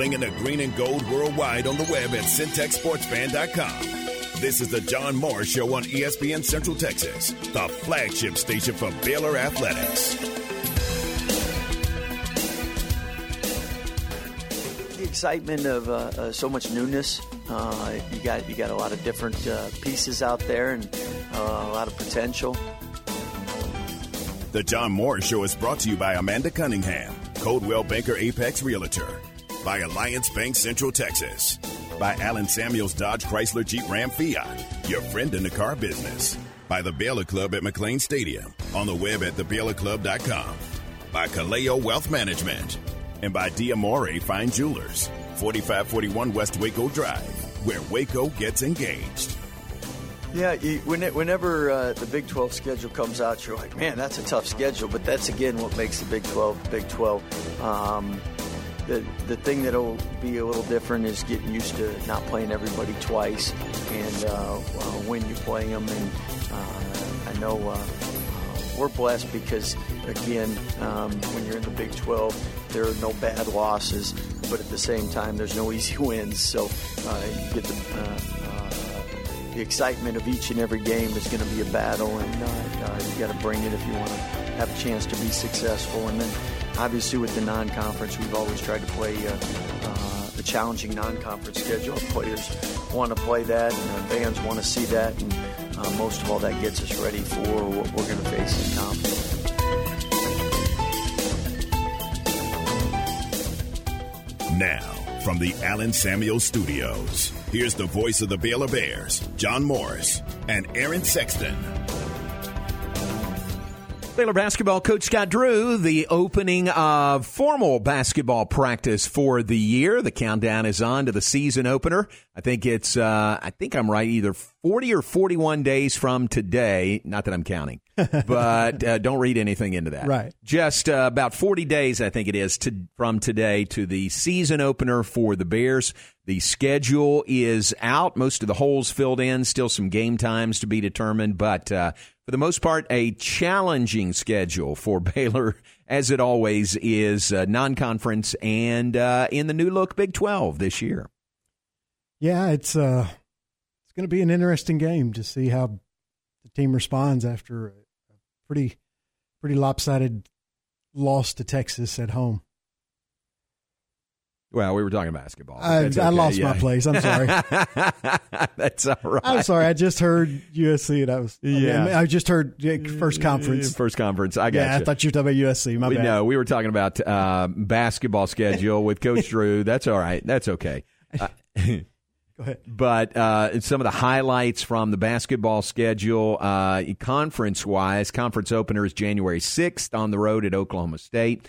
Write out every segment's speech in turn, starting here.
flinging the green and gold worldwide on the web at syntechsportsfan.com. This is the John Morris Show on ESPN Central Texas, the flagship station for Baylor Athletics. The excitement of uh, uh, so much newness. Uh, you got you got a lot of different uh, pieces out there and uh, a lot of potential. The John Moore Show is brought to you by Amanda Cunningham, Coldwell Banker Apex Realtor, by Alliance Bank Central Texas, by Allen Samuels Dodge Chrysler Jeep Ram Fiat, your friend in the car business, by the Baylor Club at McLane Stadium, on the web at thebaylorclub.com, by Kaleo Wealth Management, and by Diamore Fine Jewelers, 4541 West Waco Drive, where Waco gets engaged. Yeah, whenever uh, the Big 12 schedule comes out, you're like, man, that's a tough schedule. But that's again what makes the Big 12 Big 12. Um, the the thing that'll be a little different is getting used to not playing everybody twice, and uh, uh, when you play them. And uh, I know uh, we're blessed because again, um, when you're in the Big 12, there are no bad losses, but at the same time, there's no easy wins. So you get the the excitement of each and every game is going to be a battle, and uh, uh, you got to bring it if you want to have a chance to be successful. And then, obviously, with the non-conference, we've always tried to play uh, uh, a challenging non-conference schedule. Players want to play that, and our fans want to see that, and uh, most of all, that gets us ready for what we're going to face in conference. Now, from the Allen Samuels Studios, here's the voice of the Baylor Bears, John Morris, and Aaron Sexton. Baylor basketball coach Scott Drew, the opening of formal basketball practice for the year. The countdown is on to the season opener. I think it's, uh, I think I'm right, either 40 or 41 days from today. Not that I'm counting, but uh, don't read anything into that. Right. Just uh, about 40 days, I think it is, to, from today to the season opener for the Bears. The schedule is out. Most of the holes filled in. Still some game times to be determined, but uh, for the most part, a challenging schedule for Baylor, as it always is, uh, non conference and uh, in the new look Big 12 this year. Yeah, it's uh, it's going to be an interesting game to see how the team responds after a pretty pretty lopsided loss to Texas at home. Well, we were talking basketball. I, That's I lost yeah. my place. I'm sorry. That's all right. I'm sorry. I just heard USC, and I was Yeah. I, mean, I just heard first conference. First conference. I got yeah, you. I thought you were talking about USC. My we, bad. no, we were talking about uh, basketball schedule with Coach Drew. That's all right. That's okay. Uh, Go ahead. But uh, some of the highlights from the basketball schedule, uh, conference wise, conference opener is January 6th on the road at Oklahoma State.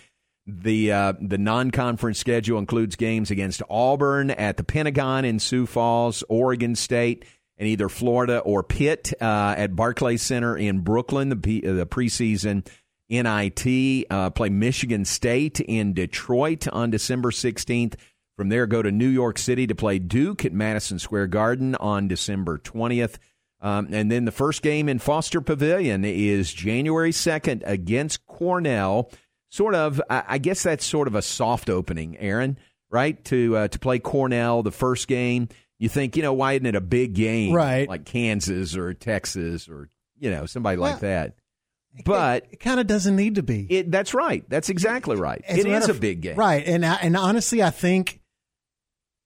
The uh, the non conference schedule includes games against Auburn at the Pentagon in Sioux Falls, Oregon State, and either Florida or Pitt uh, at Barclays Center in Brooklyn. The, P- uh, the preseason NIT uh, play Michigan State in Detroit on December 16th. From there, go to New York City to play Duke at Madison Square Garden on December 20th. Um, and then the first game in Foster Pavilion is January 2nd against Cornell. Sort of, I I guess that's sort of a soft opening, Aaron, right? To uh, to play Cornell the first game. You think, you know, why isn't it a big game? Right. Like Kansas or Texas or, you know, somebody like that. But it kind of doesn't need to be. it, that's right. That's exactly right. As It is matter a of- big game. right? And I, and honestly, I think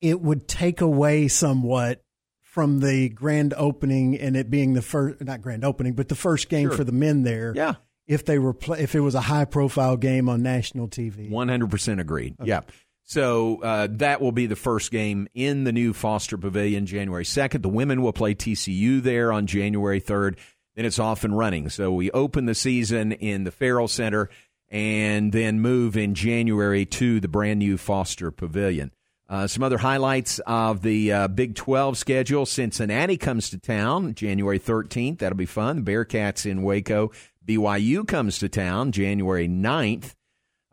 it would take away somewhat from the grand opening and it being the first, not grand opening, but the first game Sure. for the men there. Yeah. If they were, pla if it was a high profile game on national TV. 100% agreed. Yeah. So uh, that will be the first game in the new Foster Pavilion January 2nd. The women will play TCU there on January 3rd. Then it's off and running. So we open the season in the Ferrell Center and then move in January to the brand new Foster Pavilion. Uh, some other highlights of the uh, Big 12 schedule. Cincinnati comes to town January 13th. That'll be fun. Bearcats in Waco. BYU comes to town January 9th.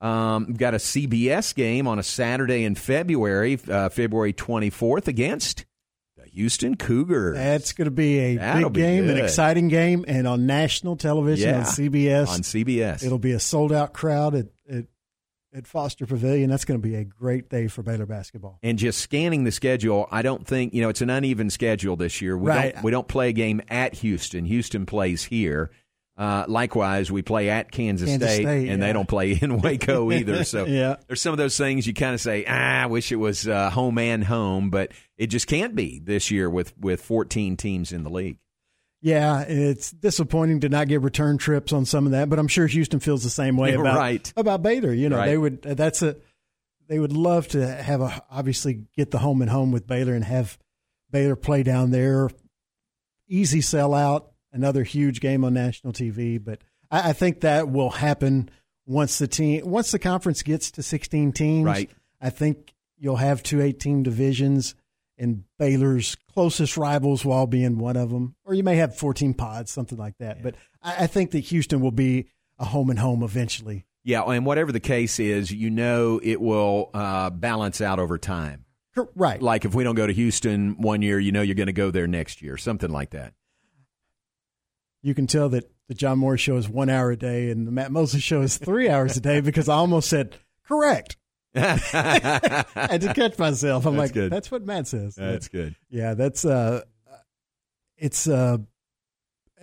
Um, we've got a CBS game on a Saturday in February, uh, February 24th against the Houston Cougars. That's going to be a That'll big be game, an exciting game, and on national television Yeah. on CBS. on CBS. It'll be a sold out crowd at, at at Foster Pavilion. That's going to be a great day for Baylor basketball. And just scanning the schedule, I don't think you know it's an uneven schedule this year. We right. don't we don't play a game at Houston. Houston plays here. Uh, likewise, we play at Kansas, Kansas State, State, and yeah. they don't play in Waco either. So Yeah. there's some of those things you kind of say, ah, I wish it was uh, home and home, but it just can't be this year with with 14 teams in the league. Yeah, it's disappointing to not get return trips on some of that, but I'm sure Houston feels the same way about right. about Baylor. You know, Right. they would that's a they would love to have a obviously get the home and home with Baylor and have Baylor play down there. Easy sellout, another huge game on national TV, but I, I think that will happen once the team once the conference gets to 16 teams. Right. I think you'll have two 18 divisions, and Baylor's closest rivals will all be in one of them, or you may have 14 pods, something like that. But I, I think that Houston will be a home and home eventually. Yeah, and whatever the case is, you know it will uh, balance out over time. Right. Like if we don't go to Houston one year, you know you're going to go there next year, something like that. You can tell that the John Morris show is one hour a day and the Matt Moses show is three hours a day because I almost said correct. I had to catch myself. I'm That's like, good. that's what Matt says. That's good. Yeah, that's uh, it's uh,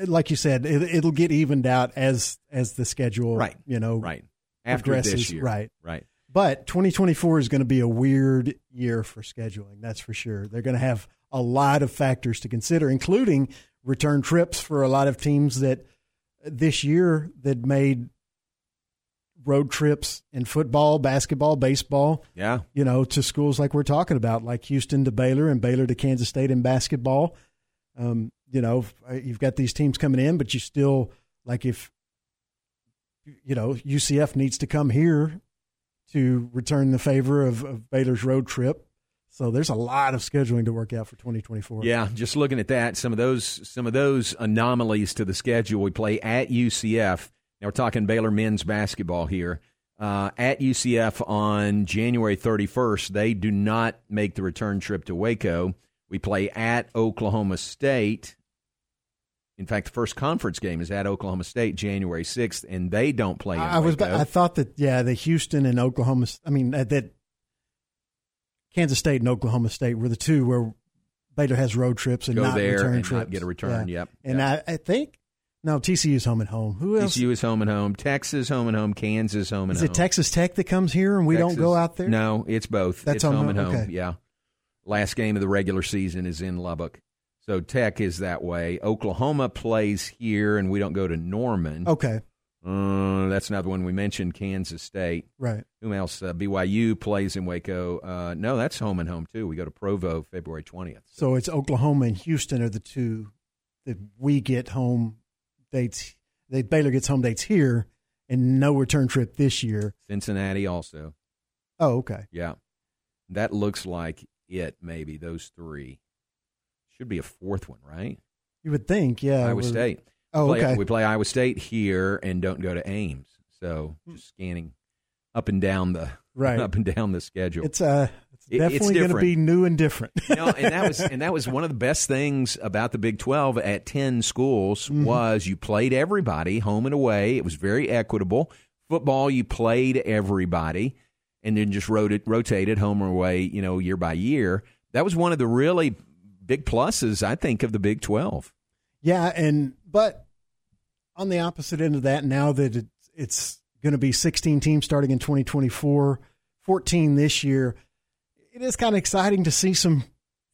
like you said, it, it'll get evened out as as the schedule, Right. You know, Right. After progresses, this year. right? Right. But 2024 is going to be a weird year for scheduling. That's for sure. They're going to have a lot of factors to consider, including return trips for a lot of teams that this year that made road trips in football, basketball, baseball, Yeah. you know, to schools like we're talking about, like Houston to Baylor and Baylor to Kansas State in basketball. Um, you know, you've got these teams coming in, but you still like if you know UCF needs to come here to return the favor of, of Baylor's road trip. So there's a lot of scheduling to work out for 2024. Yeah, just looking at that, some of those some of those anomalies to the schedule. We play at UCF. Now we're talking Baylor men's basketball here. Uh, at UCF on January 31st, they do not make the return trip to Waco. We play at Oklahoma State. In fact, the first conference game is at Oklahoma State January 6th, and they don't play. I, I was I thought that yeah, the Houston and Oklahoma. I mean uh, that Kansas State and Oklahoma State were the two where Baylor has road trips and go not there return and trips. not get a return. Yeah. Yep. And yep. I, I think no TCU is home and home. Who else? TCU is home and home. Texas home and home. Kansas home and Is home. it Texas Tech that comes here and we don't go out there? No, it's both. That's it's home home, and home. okay. Yeah. Last game of the regular season is in Lubbock. So Tech is that way. Oklahoma plays here, and we don't go to Norman. Okay, Uh, that's another one we mentioned. Kansas State. right. Who else? Uh, BYU plays in Waco. Uh, no, that's home and home too. We go to Provo February twentieth. So it's Oklahoma and Houston are the two that we get home dates. They Baylor gets home dates here, and no return trip this year. Cincinnati also. Oh, okay. Yeah, that looks like it. Maybe those three. Should be a fourth one, right? You would think, yeah. Iowa State. Oh, play, okay. We play Iowa State here and don't go to Ames. So just scanning up and down the Right. up and down the schedule. It's uh, it's It- definitely going to be new and different. you know, and that was and that was one of the best things about the Big Twelve at ten schools Mm-hmm. was you played everybody home and away. It was very equitable. Football, you played everybody, and then just rotated, rotated home or away. You know, year by year. That was one of the really big pluses, I think, of the Big Twelve. Yeah, and but on the opposite end of that, now that it's, it's going to be 16 teams starting in 2024, 14 this year, it is kind of exciting to see some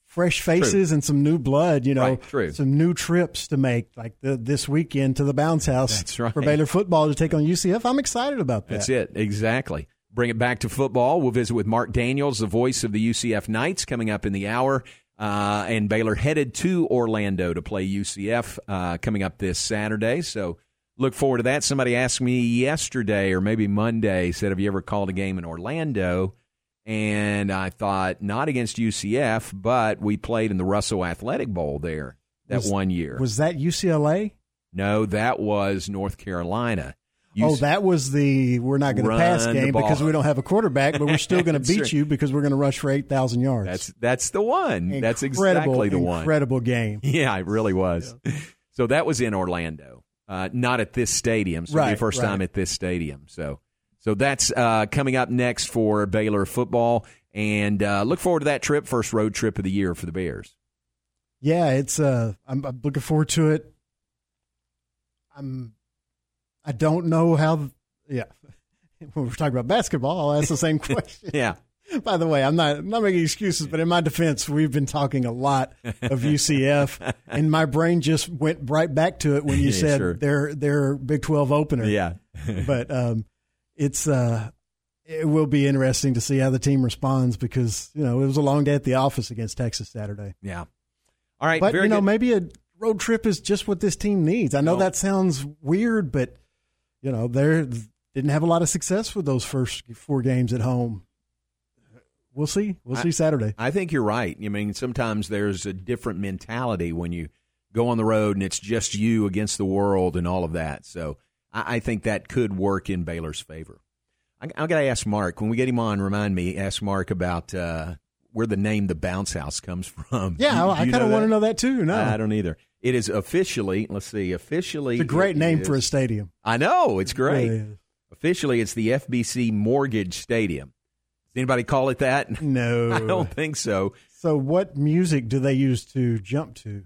fresh faces and some new blood. You know, Right, true. some new trips to make, like the, this weekend to the Bounce House That's right. for Baylor football to take on UCF. I'm excited about that. That's it. Exactly. Bring it back to football. We'll visit with Marc Daniels, the voice of the UCF Knights, coming up in the hour. Uh, and Baylor headed to Orlando to play UCF uh, coming up this Saturday. So look forward to that. Somebody asked me yesterday or maybe Monday, said, Have you ever called a game in Orlando? And I thought, not against UCF, but we played in the Russell Athletic Bowl there that Was- one year. Was that UCLA? no, that was North Carolina. Oh, that was the we're not going to pass game because we don't have a quarterback, but we're still going to beat right. you because we're going to rush for 8,000 yards. That's that's the one. That's Incredible, exactly the one. Incredible game. Yeah, it really was. So that was in Orlando, uh, not at this stadium. So Right, the first right. time at this stadium. So So that's uh, coming up next for Baylor football, and uh, look forward to that trip, first road trip of the year for the Bears. Yeah, it's. Uh, I'm, I'm looking forward to it. I'm. I don't know how. Yeah, when we're talking about basketball, I'll ask the same question. yeah. By the way, I'm not I'm not making excuses, but in my defense, we've been talking a lot of UCF, and my brain just went right back to it when you Yeah, said sure. their their Big Twelve opener. Yeah. but um, it's uh, it will be interesting to see how the team responds because you know it was a long day at the office against Texas Saturday. yeah. All right. But you know, good. maybe a road trip is just what this team needs. I know No. that sounds weird, but you know they didn't have a lot of success with those first four games at home. We'll see. We'll I- see Saturday. I think you're right. I mean, sometimes there's a different mentality when you go on the road and it's just you against the world and all of that. So I, I think that could work in Baylor's favor. I, I got to ask Marc when we get him on. Remind me, ask Marc about uh, where the name the Bounce House comes from. Yeah, You- I, you kind of want to know that too. No, I don't either. It is officially. Let's see. Officially, it's a great name is- for a stadium. I know it's great. Really. Officially, it's the FBC Mortgage Stadium. Does anybody call it that? No, I don't think so. So, what music do they use to jump to?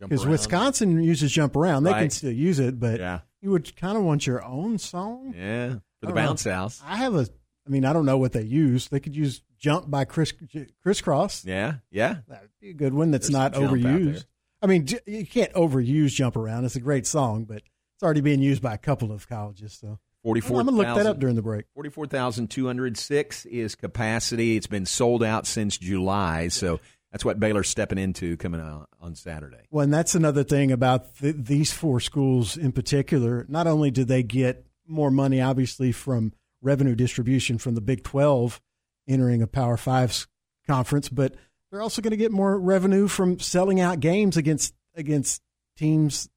Because. Wisconsin uses jump around. They can still use it, but Yeah. you would kind of want your own song. Yeah, for the don't know. bounce house. I have a. I mean, I don't know what they use. They could use "Jump" by Kris Kross. Yeah, yeah. That'd be a good one. That's There's not overused. I mean, you can't overuse "Jump Around." It's a great song, but it's already being used by a couple of colleges. So 44, I'm gonna look that up during the break. Forty-four thousand two hundred six is capacity. It's been sold out since July, so that's what Baylor's stepping into coming out on Saturday. Well, and that's another thing about th- these four schools in particular. Not only do they get more money, obviously, from revenue distribution from the Big 12 entering a Power Five conference, but they're also going to get more revenue from selling out games against against teams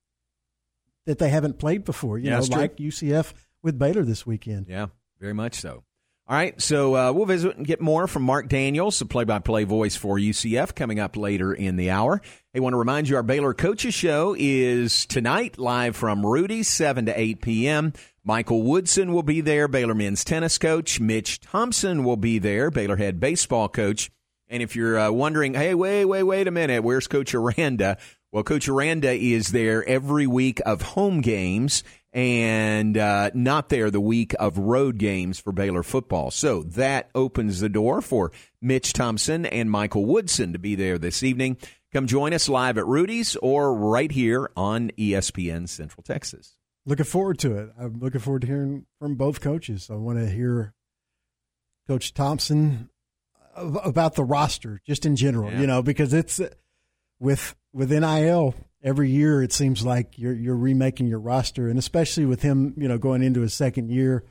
that they haven't played before. You Yeah, know, that's true. like UCF with Baylor this weekend. Yeah, very much so. All right, so uh, we'll visit and get more from Marc Daniels, the play-by-play voice for UCF, coming up later in the hour. I want to remind you our Baylor Coaches Show is tonight, live from Rudy's, 7 to 8 p.m. Michael Woodson will be there, Baylor men's tennis coach. Mitch Thompson will be there, Baylor head baseball coach. And if you're uh, wondering, hey, wait, wait, wait a minute, where's Coach Aranda? Well, Coach Aranda is there every week of home games and uh, not there the week of road games for Baylor football. So that opens the door for Mitch Thompson and Michael Woodson to be there this evening. Come join us live at Rudy's or right here on ESPN Central Texas. Looking forward to it. I'm looking forward to hearing from both coaches. I want to hear Coach Thompson about the roster, just in general. Yeah. You know, because it's uh, with with NIL every year. It seems like you're you're remaking your roster, and especially with him, you know, going into his second year,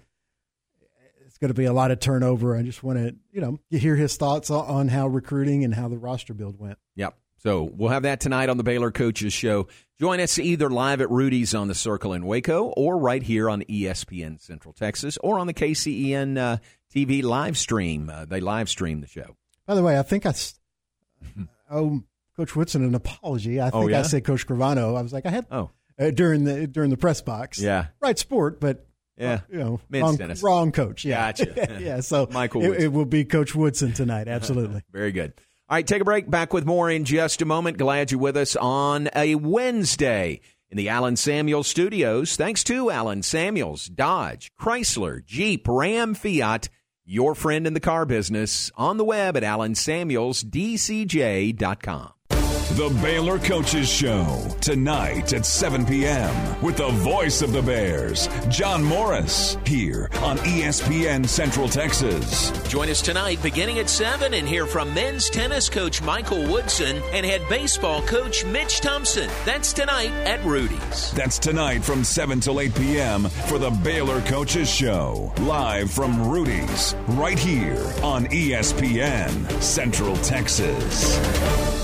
it's going to be a lot of turnover. I just want to, you know, hear his thoughts on, how recruiting and how the roster build went. Yep. So we'll have that tonight on the Baylor Coaches Show. Join us either live at Rudy's on the Circle in Waco or right here on ESPN Central Texas or on the KCEN uh, TV live stream. Uh, they live stream the show. By the way, I think I owe Coach Woodson an apology. I Oh, think I said Coach Scrivano. I was like, I had Oh, uh, during the during the press box. Yeah. right sport, but Yeah. uh, you know, wrong, wrong coach. Yeah, Gotcha. yeah. So Michael it, it will be Coach Woodson tonight. Absolutely. very good. All right, take a break. Back with more in just a moment. Glad you're with us on a Wednesday in the Allen Samuels studios. Thanks to Allen Samuels, Dodge, Chrysler, Jeep, Ram, Fiat, your friend in the car business, on the web at allensamuelsdcj.com. The Baylor Coaches Show, tonight at 7 p.m. with the voice of the Bears, John Morris, here on ESPN Central Texas. Join us tonight beginning at 7 and hear from men's tennis coach Michael Woodson and head baseball coach Mitch Thompson. That's tonight at Rudy's. That's tonight from 7 till 8 p.m. for the Baylor Coaches Show, live from Rudy's, right here on ESPN Central Texas.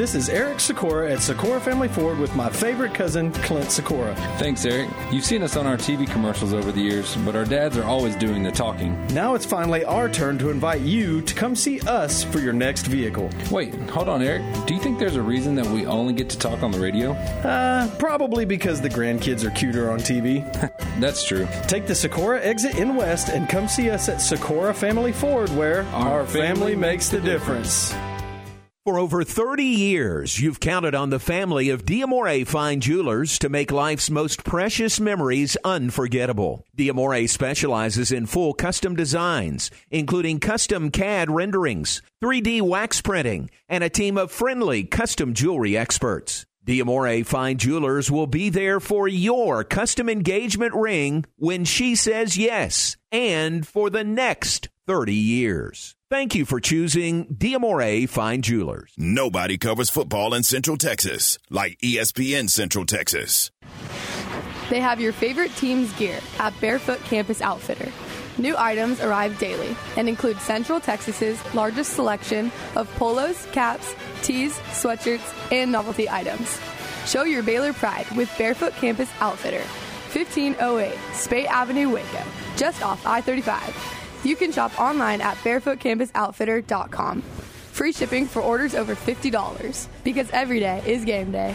This is Eric Sikora at Sikora Family Ford with my favorite cousin, Clint Sikora. Thanks, Eric. You've seen us on our TV commercials over the years, but our dads are always doing the talking. Now it's finally our turn to invite you to come see us for your next vehicle. Wait, hold on, Eric. Do you think there's a reason that we only get to talk on the radio? Uh, probably because the grandkids are cuter on TV. That's true. Take the Sikora exit in West and come see us at Sikora Family Ford, where our, our family, family makes the difference. For over 30 years, you've counted on the family of Diamore Fine Jewelers to make life's most precious memories unforgettable. Diamore specializes in full custom designs, including custom CAD renderings, 3D wax printing, and a team of friendly custom jewelry experts. Diamore Fine Jewelers will be there for your custom engagement ring when she says yes, and for the next 30 years. Thank you for choosing Diamore Fine Jewelers. Nobody covers football in Central Texas like ESPN Central Texas. They have your favorite team's gear at Barefoot Campus Outfitter. New items arrive daily and include Central Texas's largest selection of polos, caps, tees, sweatshirts, and novelty items. Show your Baylor pride with Barefoot Campus Outfitter, 1508 Speight Avenue, Waco, just off I 35. You can shop online at barefootcampusoutfitter.com. Free shipping for orders over $50 because every day is game day.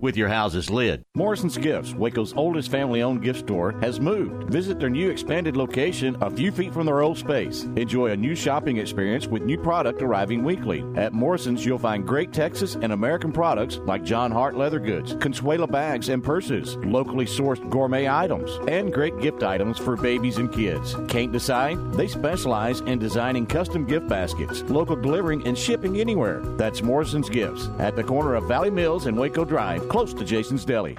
with your house's lid. Morrison's Gifts, Waco's oldest family owned gift store, has moved. Visit their new expanded location a few feet from their old space. Enjoy a new shopping experience with new product arriving weekly. At Morrison's, you'll find great Texas and American products like John Hart leather goods, Consuela bags and purses, locally sourced gourmet items, and great gift items for babies and kids. Can't decide? They specialize in designing custom gift baskets, local delivering and shipping anywhere. That's Morrison's Gifts at the corner of Valley Mills and Waco Drive close to Jason's Deli.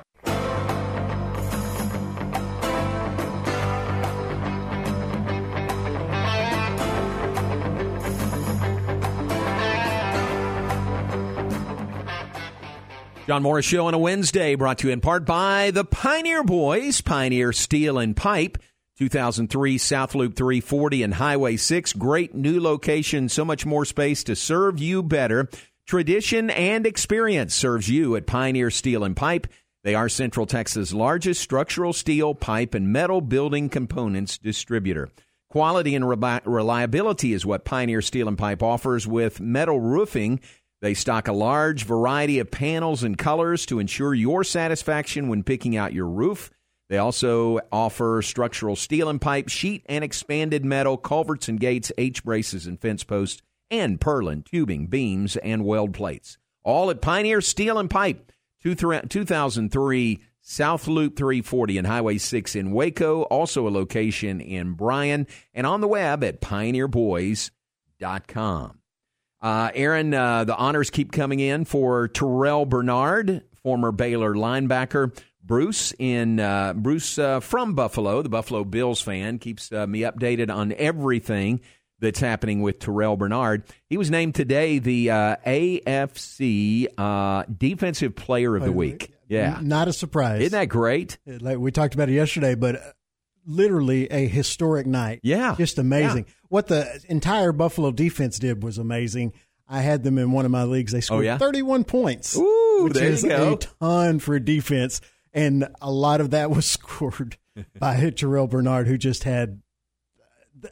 John Morris Show on a Wednesday, brought to you in part by the Pioneer Boys, Pioneer Steel and Pipe, 2003 South Loop 340 and Highway 6. Great new location, so much more space to serve you better. Tradition and experience serves you at Pioneer Steel and Pipe. They are Central Texas' largest structural steel, pipe, and metal building components distributor. Quality and reliability is what Pioneer Steel and Pipe offers with metal roofing. They stock a large variety of panels and colors to ensure your satisfaction when picking out your roof. They also offer structural steel and pipe, sheet and expanded metal, culverts and gates, H braces and fence posts and purlin, tubing, beams, and weld plates. All at Pioneer Steel and Pipe, 2003 South Loop 340 and Highway 6 in Waco, also a location in Bryan, and on the web at pioneerboys.com. Uh, Aaron, uh, the honors keep coming in for Terrell Bernard, former Baylor linebacker. Bruce in uh, Bruce uh, from Buffalo, the Buffalo Bills fan, keeps uh, me updated on everything that's happening with Terrell Bernard. He was named today the uh, AFC uh, Defensive Player of the Week. Yeah, not a surprise. Isn't that great? Like we talked about it yesterday, but uh, literally a historic night. Yeah, just amazing. Yeah. What the entire Buffalo defense did was amazing. I had them in one of my leagues. They scored oh, yeah? 31 points, Ooh, which is a ton for defense, and a lot of that was scored by Terrell Bernard, who just had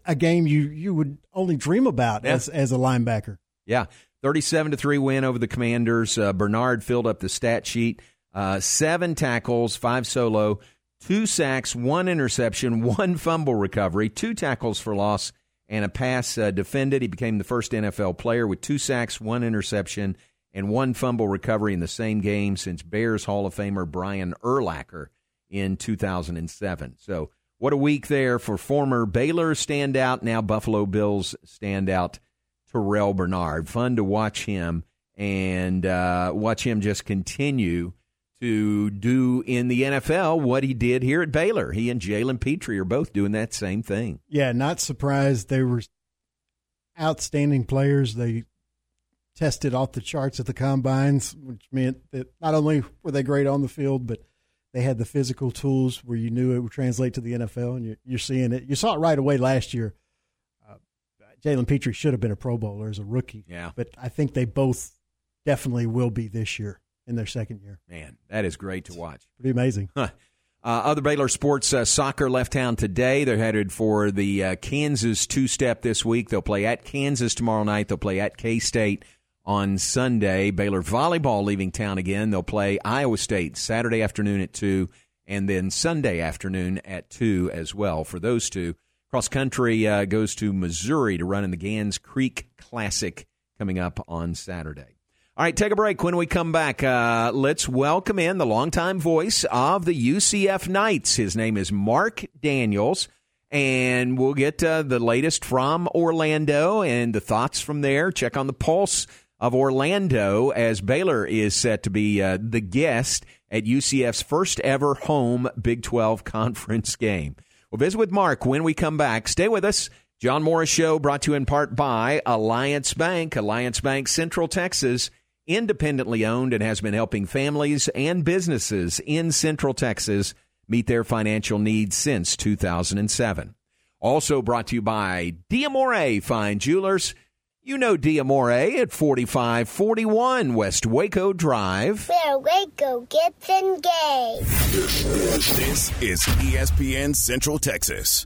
a game you you would only dream about yeah. as as a linebacker. Yeah, 37 to 3 win over the Commanders. Uh, Bernard filled up the stat sheet. Uh, seven tackles, five solo, two sacks, one interception, one fumble recovery, two tackles for loss, and a pass uh, defended. He became the first NFL player with two sacks, one interception, and one fumble recovery in the same game since Bears Hall of Famer Brian Urlacher in 2007. So, what a week there for former Baylor standout, now Buffalo Bills standout Terrell Bernard. Fun to watch him and uh, watch him just continue to do in the NFL what he did here at Baylor. He and Jalen Pitre are both doing that same thing. Yeah, not surprised. They were outstanding players. They tested off the charts at the combines, which meant that not only were they great on the field, but they had the physical tools where you knew it would translate to the NFL, and you're, you're seeing it. You saw it right away last year. Uh, Jalen Pitre should have been a Pro Bowler as a rookie. Yeah, but I think they both definitely will be this year in their second year. Man, that is great to watch. Pretty amazing. Huh. Uh, other Baylor sports uh, soccer left town today. They're headed for the uh, Kansas two step this week. They'll play at Kansas tomorrow night. They'll play at K State on Sunday. Baylor volleyball leaving town again. They'll play Iowa State Saturday afternoon at 2 and then Sunday afternoon at 2 as well for those two. Cross country uh, goes to Missouri to run in the Gans Creek Classic coming up on Saturday. All right, take a break. When we come back, uh, let's welcome in the longtime voice of the UCF Knights. His name is Marc Daniels, and we'll get uh, the latest from Orlando and the thoughts from there. Check on the pulse of Orlando as Baylor is set to be uh, the guest at UCF's first ever home Big 12 conference game. We'll visit with Marc when we come back. Stay with us. John Morris Show brought to you in part by Alliance Bank, Alliance Bank Central Texas independently owned and has been helping families and businesses in Central Texas meet their financial needs since 2007. Also brought to you by Diamore Fine Jewelers. You know Diamore at 4541 West Waco Drive. Where Waco gets engaged. This is ESPN Central Texas.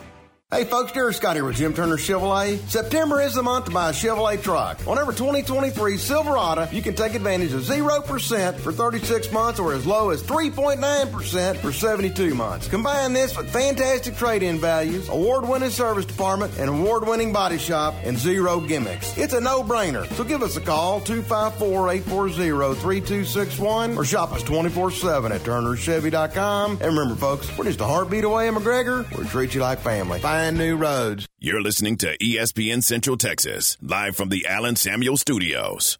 Hey folks, Derek Scott here with Jim Turner Chevrolet. September is the month to buy a Chevrolet truck. On every 2023 Silverado, you can take advantage of 0% for 36 months or as low as 3.9% for 72 months. Combine this with fantastic trade-in values, award-winning service department, and award-winning body shop, and zero gimmicks. It's a no-brainer. So give us a call, 254-840-3261, or shop us 24-7 at turnerchevy.com. And remember folks, we're just a heartbeat away in McGregor. We treat you like family. Find new roads. You're listening to ESPN Central Texas, live from the Allen Samuels Studios.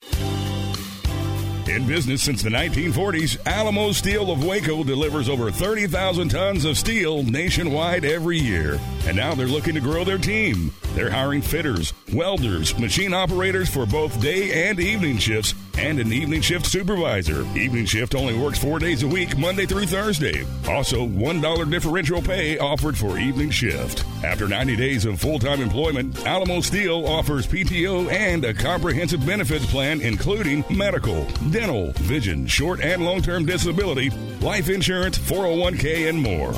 In business since the 1940s, Alamo Steel of Waco delivers over 30,000 tons of steel nationwide every year. And now they're looking to grow their team. They're hiring fitters, welders, machine operators for both day and evening shifts, and an evening shift supervisor. Evening shift only works four days a week, Monday through Thursday. Also, $1 differential pay offered for evening shift. After 90 days of full time employment, Alamo Steel offers PTO and a comprehensive benefits plan, including medical, dental, vision, short and long term disability, life insurance, 401k, and more.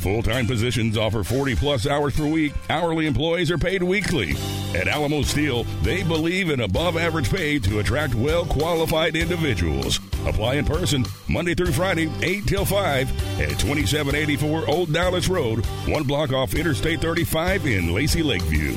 Full time positions offer 40 plus hours per week. Hourly employees are paid weekly. At Alamo Steel, they believe in above average pay to attract well qualified individuals. Apply in person Monday through Friday, 8 till 5 at 2784 Old Dallas Road, one block off Interstate 35 in Lacy Lakeview.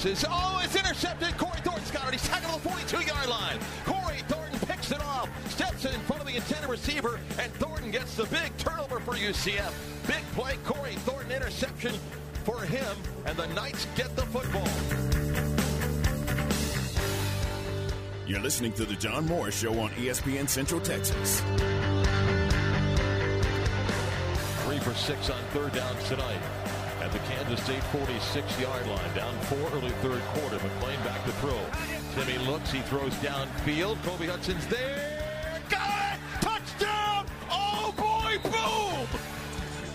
Passes. Oh, it's intercepted. Corey Thornton's got it. He's tackled the 42-yard line. Corey Thornton picks it off, steps in front of the intended receiver, and Thornton gets the big turnover for UCF. Big play, Corey Thornton interception for him, and the Knights get the football. You're listening to the John Morris Show on ESPN Central Texas. Three for six on third downs tonight at the Kansas State 46-yard line. Down four early third quarter. McClain back to throw. Timmy looks. He throws downfield. Kobe Hudson's there. Got it! Touchdown! Oh, boy, boom!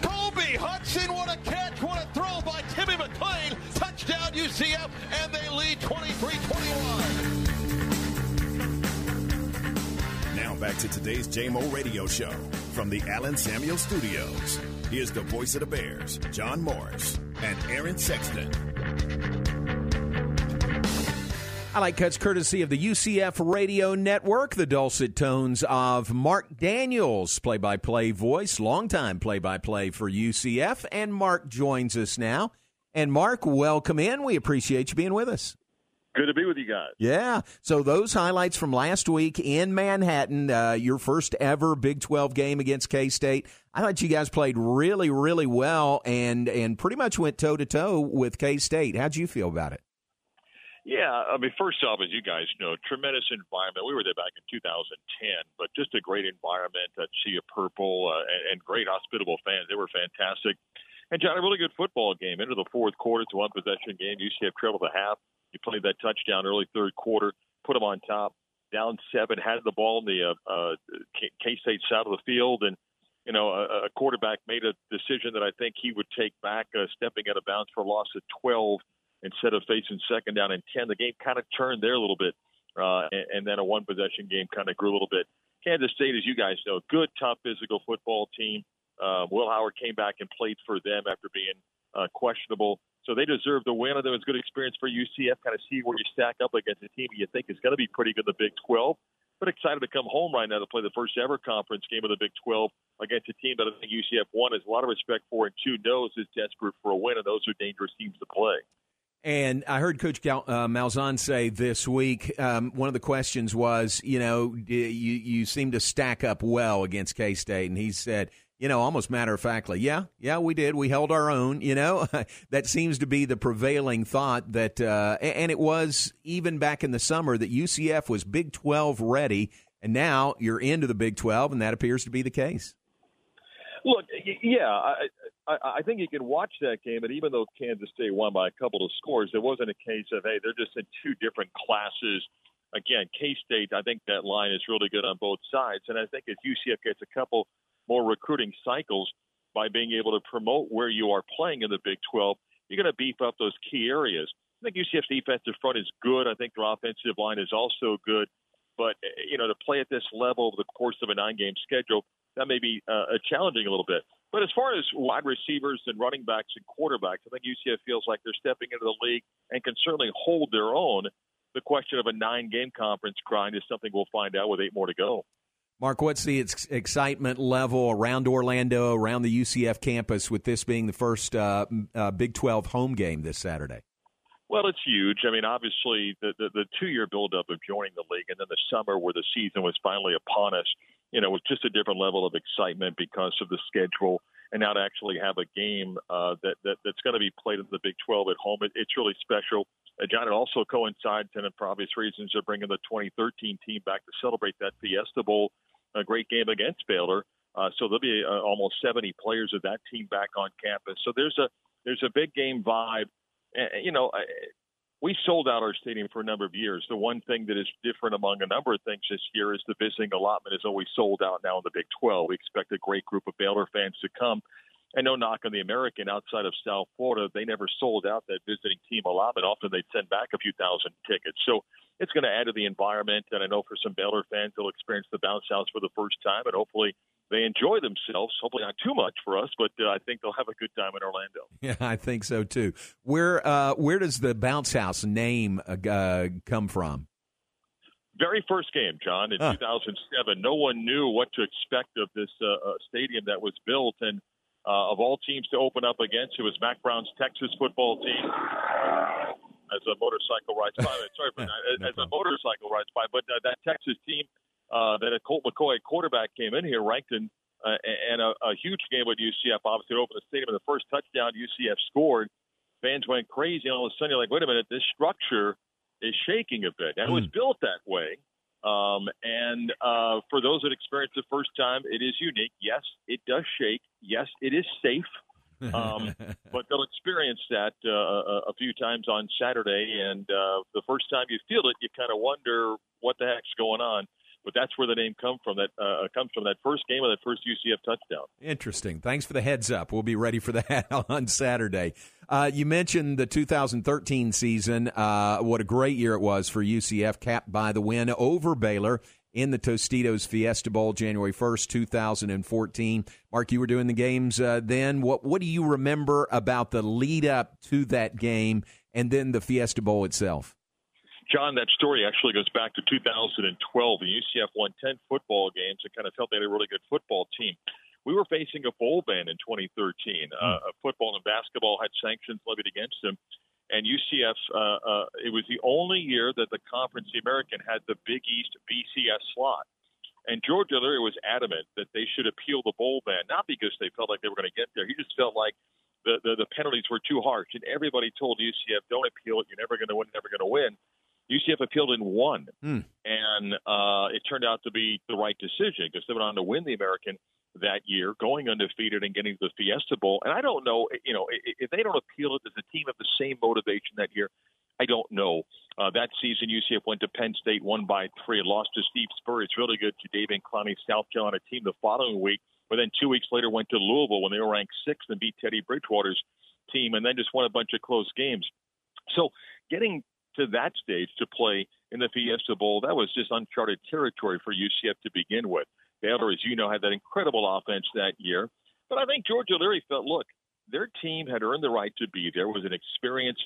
Kobe Hudson, what a catch, what a throw by Timmy McClain. Touchdown UCF, and they lead 23-21. Now back to today's JMO Radio Show from the Allen Samuels Studios. Here's the voice of the Bears, John Morris and Aaron Sexton. I like cuts courtesy of the UCF Radio Network, the dulcet tones of Marc Daniels, play by play voice, longtime play by play for UCF. And Marc joins us now. And Marc, welcome in. We appreciate you being with us. Good to be with you guys. Yeah. So those highlights from last week in Manhattan, uh, your first ever Big 12 game against K State. I thought you guys played really, really well and and pretty much went toe to toe with K State. How'd you feel about it? Yeah, I mean, first off, as you guys know, tremendous environment. We were there back in 2010, but just a great environment at Sea of Purple uh, and, and great hospitable fans. They were fantastic. And John, a really good football game. Into the fourth quarter, to one possession game. UCF trailed the half. You played that touchdown early third quarter, put them on top, down seven, had the ball in the uh, uh, K State side of the field, and you know a, a quarterback made a decision that I think he would take back, uh, stepping out of bounds for a loss of 12 instead of facing second down and 10. The game kind of turned there a little bit, uh, and, and then a one possession game kind of grew a little bit. Kansas State, as you guys know, good, tough, physical football team. Uh, Will Howard came back and played for them after being uh, questionable. So they deserve the win. I think it was a good experience for UCF, kind of see where you stack up against a team you think is going to be pretty good in the Big 12. But excited to come home right now to play the first ever conference game of the Big 12 against a team that I think UCF one has a lot of respect for, and two knows is desperate for a win, and those are dangerous teams to play. And I heard Coach Gal- uh, Malzahn say this week. Um, one of the questions was, you know, you you seem to stack up well against K State, and he said, you know, almost matter of factly, yeah, yeah, we did. We held our own. You know, that seems to be the prevailing thought that, uh, and it was even back in the summer that UCF was Big Twelve ready, and now you're into the Big Twelve, and that appears to be the case. Look, yeah, I, I, I think you can watch that game, and even though Kansas State won by a couple of scores, it wasn't a case of hey, they're just in two different classes. Again, K State, I think that line is really good on both sides, and I think if UCF gets a couple more recruiting cycles by being able to promote where you are playing in the Big 12, you're going to beef up those key areas. I think UCF's defensive front is good. I think their offensive line is also good. But, you know, to play at this level over the course of a nine game schedule, that may be uh, challenging a little bit. But as far as wide receivers and running backs and quarterbacks, I think UCF feels like they're stepping into the league and can certainly hold their own. The question of a nine game conference grind is something we'll find out with eight more to go. Mark, what's the ex- excitement level around Orlando, around the UCF campus, with this being the first uh, uh, Big 12 home game this Saturday? Well, it's huge. I mean, obviously, the, the, the two year buildup of joining the league and then the summer where the season was finally upon us, you know, was just a different level of excitement because of the schedule. And now to actually have a game uh, that, that that's going to be played in the Big 12 at home, it, it's really special. Uh, John, it also coincides, and for obvious reasons, they're bringing the 2013 team back to celebrate that Fiesta Bowl a great game against Baylor. Uh, so there'll be uh, almost 70 players of that team back on campus. So there's a there's a big game vibe. You know, we sold out our stadium for a number of years. The one thing that is different among a number of things this year is the visiting allotment is always sold out now in the Big 12. We expect a great group of Baylor fans to come. And no knock on the American outside of South Florida, they never sold out that visiting team a lot, but Often they'd send back a few thousand tickets. So it's going to add to the environment. And I know for some Baylor fans, they'll experience the bounce house for the first time, and hopefully they enjoy themselves. Hopefully not too much for us, but uh, I think they'll have a good time in Orlando. Yeah, I think so too. Where uh, where does the bounce house name uh, come from? Very first game, John, in huh. 2007. No one knew what to expect of this uh, uh, stadium that was built, and uh, of all teams to open up against, it was Mack Brown's Texas football team as a motorcycle rides by. Sorry for that. As, as a motorcycle rides by, but uh, that Texas team uh, that a Colt McCoy quarterback came in here ranked in uh, and a, a huge game with UCF. Obviously, opened the stadium. And the first touchdown UCF scored, fans went crazy. And all of a sudden, you're like, wait a minute, this structure is shaking a bit. And mm. it was hmm. built that way. Um, and uh, for those that experience the first time, it is unique. Yes, it does shake. Yes, it is safe. um, but they'll experience that uh, a few times on Saturday, and uh, the first time you feel it, you kind of wonder what the heck's going on. But that's where the name come from. That uh, comes from that first game of that first UCF touchdown. Interesting. Thanks for the heads up. We'll be ready for that on Saturday. Uh, you mentioned the 2013 season. Uh, what a great year it was for UCF, capped by the win over Baylor in the Tostitos Fiesta Bowl, January 1st, 2014. Mark, you were doing the games uh, then. What, what do you remember about the lead up to that game and then the Fiesta Bowl itself? John, that story actually goes back to 2012. The UCF won 10 football games and kind of felt they had a really good football team. We were facing a bowl ban in 2013. Uh, football and basketball had sanctions levied against them and UCF, uh, uh, it was the only year that the Conference the American had the Big East BCS slot. And George O'Leary was adamant that they should appeal the bowl ban, not because they felt like they were going to get there. He just felt like the, the, the penalties were too harsh. And everybody told UCF, don't appeal it. You're never going to win, never going to win. UCF appealed and won. Mm. And uh, it turned out to be the right decision because they went on to win the American that year, going undefeated and getting to the Fiesta Bowl. And I don't know, you know, if they don't appeal it, does the team have the same motivation that year? I don't know. Uh, that season, UCF went to Penn State, won by three, lost to Steve Spurrier. It's really good to Jadeveon Clowney, South Carolina team the following week. But then two weeks later, went to Louisville when they were ranked sixth and beat Teddy Bridgewater's team, and then just won a bunch of close games. So getting to that stage to play in the Fiesta Bowl, that was just uncharted territory for UCF to begin with. Baylor, as you know, had that incredible offense that year. But I think George O'Leary felt, look, their team had earned the right to be there. Was an experienced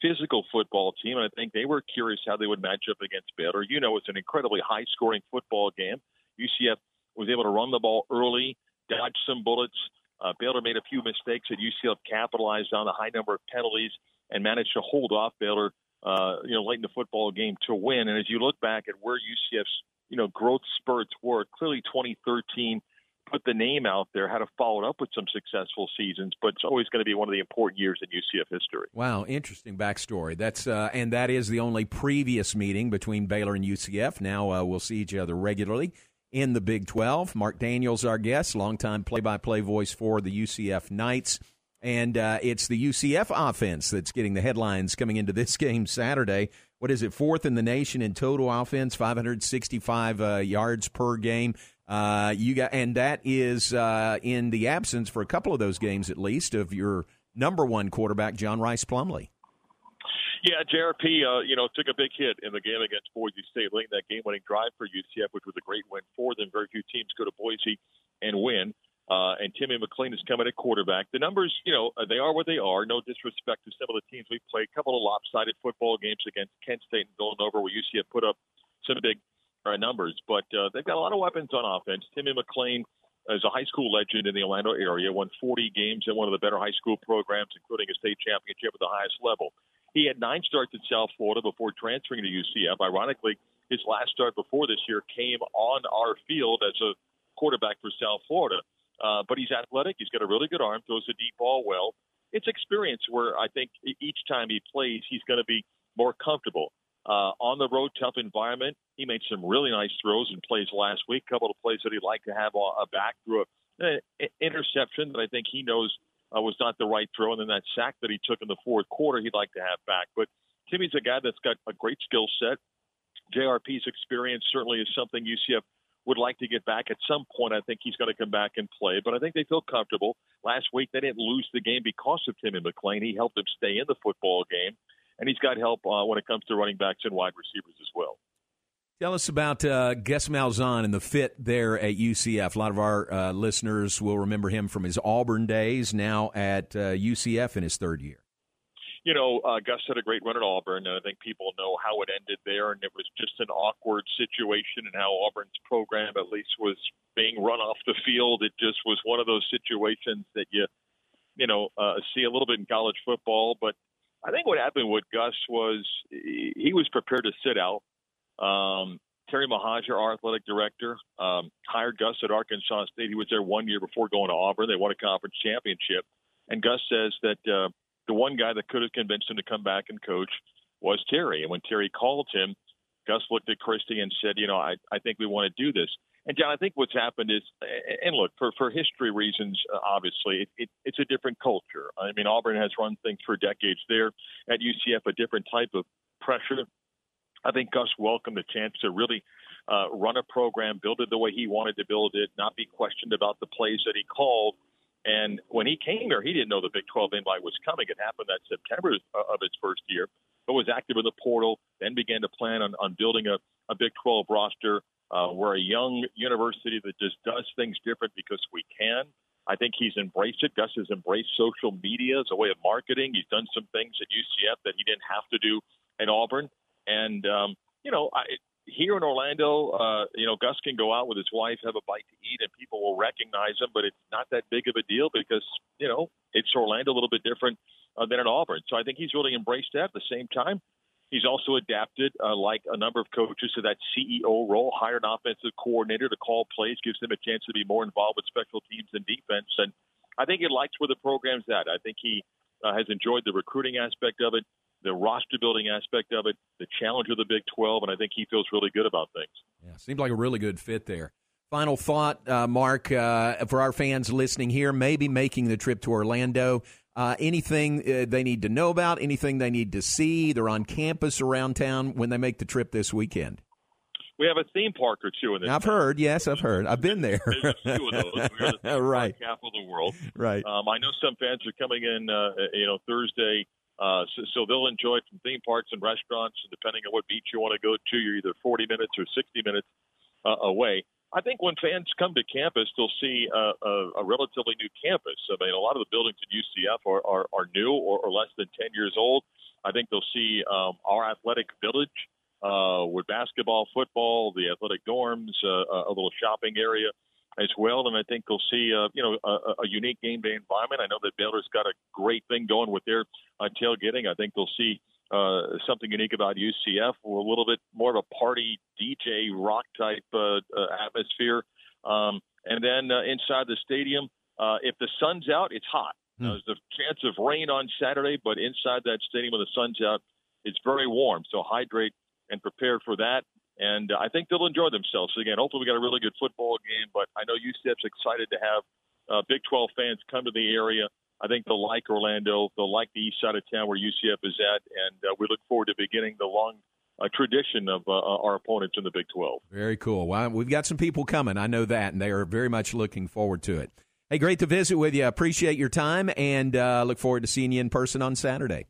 physical football team, and I think they were curious how they would match up against Baylor. You know, it's an incredibly high scoring football game. UCF was able to run the ball early, dodge some bullets. Uh, Baylor made a few mistakes that UCF capitalized on, a high number of penalties, and managed to hold off Baylor, uh, you know, late in the football game to win. And as you look back at where UCF's, you know, growth spurts were, clearly 2013 put the name out there, had to follow it up with some successful seasons, but it's always going to be one of the important years in UCF history. Wow, interesting backstory. That's uh, and that is the only previous meeting between Baylor and UCF. Now uh, we'll see each other regularly in the Big 12. Mark Daniels, our guest, longtime play-by-play voice for the UCF Knights. And uh, it's the UCF offense that's getting the headlines coming into this game Saturday. What is it? Fourth in the nation in total offense, 565 uh, yards per game. Uh, you got, and that is uh, in the absence for a couple of those games at least of your number one quarterback, John Rhys Plumlee. Yeah, JRP, uh, you know, took a big hit in the game against Boise State, late that game-winning drive for UCF, which was a great win for them. Very few teams go to Boise and win. Uh, and Timmy McClain is coming at quarterback. The numbers, you know, they are what they are. No disrespect to some of the teams we played. A couple of lopsided football games against Kent State and Villanova, where UCF put up some big uh, numbers, but uh, they've got a lot of weapons on offense. Timmy McClain is a high school legend in the Orlando area, won 40 games in one of the better high school programs, including a state championship at the highest level. He had nine starts at South Florida before transferring to UCF. Ironically, his last start before this year came on our field as a quarterback for South Florida. Uh, but he's athletic. He's got a really good arm, throws a deep ball well. It's experience where I think each time he plays, he's going to be more comfortable. Uh, on the road, tough environment. He made some really nice throws and plays last week. A couple of plays that he'd like to have a back through an interception that I think he knows uh, was not the right throw, and then that sack that he took in the fourth quarter, he'd like to have back. But Timmy's a guy that's got a great skill set. JRP's experience certainly is something UCF would like to get back at some point. I think he's going to come back and play, but I think they feel comfortable. Last week they didn't lose the game because of Timmy McClain. He helped them stay in the football game and he's got help uh, when it comes to running backs and wide receivers as well. Tell us about uh, Gus Malzahn and the fit there at UCF. A lot of our uh, listeners will remember him from his Auburn days, now at uh, UCF in his third year. You know, uh, Gus had a great run at Auburn, and I think people know how it ended there, and it was just an awkward situation, and how Auburn's program at least was being run off the field. It just was one of those situations that you, you know, uh, see a little bit in college football, but I think what happened with Gus was he was prepared to sit out. Um, Terry Mohajir, our athletic director, um, hired Gus at Arkansas State. He was there one year before going to Auburn. They won a conference championship. And Gus says that uh, the one guy that could have convinced him to come back and coach was Terry. And when Terry called him, Gus looked at Kristi and said, you know, I, I think we want to do this. And John, I think what's happened is, and look, for for history reasons, uh, obviously, it, it, it's a different culture. I mean, Auburn has run things for decades there. At UCF, a different type of pressure. I think Gus welcomed the chance to really uh, run a program, build it the way he wanted to build it, not be questioned about the plays that he called. And when he came here, he didn't know the Big 12 invite was coming. It happened that September of his first year, but was active in the portal, then began to plan on, on building a, a Big 12 roster. Uh, we're a young university that just does things different because we can. I think he's embraced it. Gus has embraced social media as a way of marketing. He's done some things at UCF that he didn't have to do at Auburn. And, um, you know, I, here in Orlando, uh, you know, Gus can go out with his wife, have a bite to eat, and people will recognize him, but it's not that big of a deal because, you know, it's Orlando a little bit different uh, than in Auburn. So I think he's really embraced that. At the same time, He's also adapted, uh, like a number of coaches, to that CEO role, hired an offensive coordinator to call plays, gives him a chance to be more involved with special teams and defense. And I think he likes where the program's at. I think he uh, has enjoyed the recruiting aspect of it, the roster building aspect of it, the challenge of the Big 12, and I think he feels really good about things. Yeah, seems like a really good fit there. Final thought, uh, Mark, uh, for our fans listening here, maybe making the trip to Orlando. Uh, anything uh, they need to know about, anything they need to see, they're on campus around town when they make the trip this weekend. We have a theme park or two in this. I've town. heard, yes, I've heard. I've been there. There's a few of those. We're the right. capital of the world. Right. Um, I know some fans are coming in, uh, you know, Thursday, uh, so, so they'll enjoy from theme parks and restaurants. Depending on what beach you want to go to, you're either 40 minutes or 60 minutes uh, away. I think when fans come to campus, they'll see a, a, a relatively new campus. I mean, a lot of the buildings at UCF are, are, are new or, or less than 10 years old. I think they'll see um, our athletic village uh, with basketball, football, the athletic dorms, uh, a little shopping area as well. And I think they'll see, uh, you know, a, a unique game day environment. I know that Baylor's got a great thing going with their uh, tailgating. I think they'll see uh, something unique about UCF, a little bit more of a party DJ rock type uh, uh, atmosphere. Um, and then uh, inside the stadium, uh, if the sun's out, it's hot. Hmm. there's a chance of rain on Saturday, but inside that stadium when the sun's out, it's very warm. So hydrate and prepare for that. And uh, I think they'll enjoy themselves. So again, hopefully we got a really good football game. But I know UCF's excited to have uh, Big 12 fans come to the area. I think they'll like Orlando. They'll like the east side of town where UCF is at, and uh, we look forward to beginning the long uh, tradition of uh, our opponents in the Big 12. Very cool. Well, we've got some people coming. I know that, and they are very much looking forward to it. Hey, great to visit with you. Appreciate your time, and uh, look forward to seeing you in person on Saturday.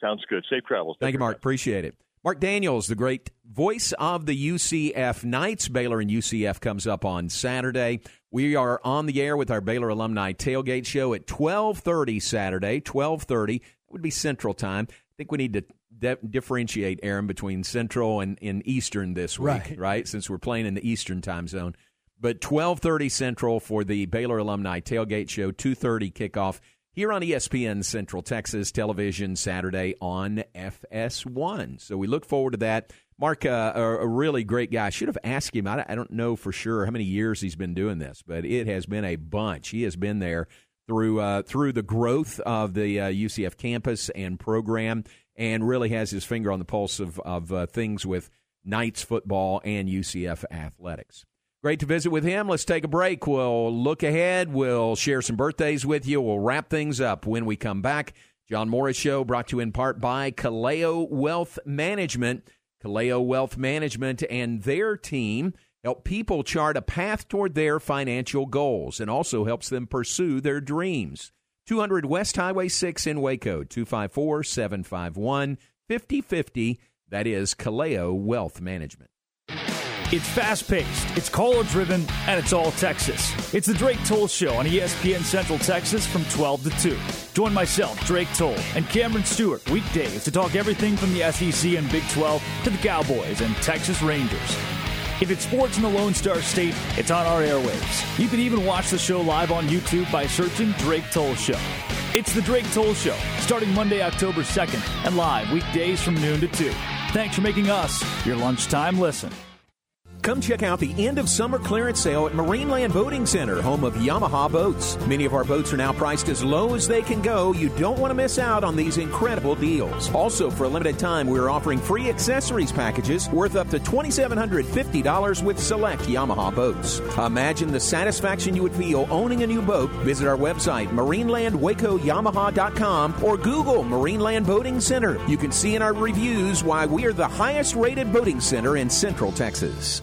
Sounds good. Safe travels. Thank you, Mark. Appreciate it. Mark Daniels, the great voice of the UCF Knights. Baylor and UCF comes up on Saturday. We are on the air with our Baylor Alumni Tailgate Show at 1230 Saturday, 1230. That would be Central Time. I think we need to de- differentiate, Aaron, between Central and, and Eastern this week, right. right? Since we're playing in the Eastern time zone. But 1230 Central for the Baylor Alumni Tailgate Show, 230 kickoff here on ESPN Central Texas Television Saturday on FS1. So we look forward to that. Mark, uh, a, really great guy. I should have asked him. I, I don't know for sure how many years he's been doing this, but it has been a bunch. He has been there through uh, through the growth of the uh, UCF campus and program, and really has his finger on the pulse of of uh, things with Knights football and UCF athletics. Great to visit with him. Let's take a break. We'll look ahead. We'll share some birthdays with you. We'll wrap things up when we come back. John Morris Show brought to you in part by Kaleo Wealth Management. Kaleo Wealth Management and their team help people chart a path toward their financial goals and also helps them pursue their dreams. 200 West Highway 6 in Waco, 254 751 5050. That is Kaleo Wealth Management. It's fast paced, it's caller driven, and it's all Texas. It's the Drake Toll Show on ESPN Central Texas from 12 to 2. Join myself, Drake Toll, and Cameron Stewart weekdays to talk everything from the SEC and Big 12 to the Cowboys and Texas Rangers. If it's sports in the Lone Star State, it's on our airwaves. You can even watch the show live on YouTube by searching Drake Toll Show. It's the Drake Toll Show, starting Monday, October 2nd, and live weekdays from noon to 2. Thanks for making us your lunchtime listen. Come check out the end of summer clearance sale at Marineland Boating Center, home of Yamaha boats. Many of our boats are now priced as low as they can go. You don't want to miss out on these incredible deals. Also, for a limited time, we are offering free accessories packages worth up to $2,750 with select Yamaha boats. Imagine the satisfaction you would feel owning a new boat. Visit our website, marinelandwacoyamaha.com or Google Marineland Boating Center. You can see in our reviews why we are the highest rated boating center in Central Texas.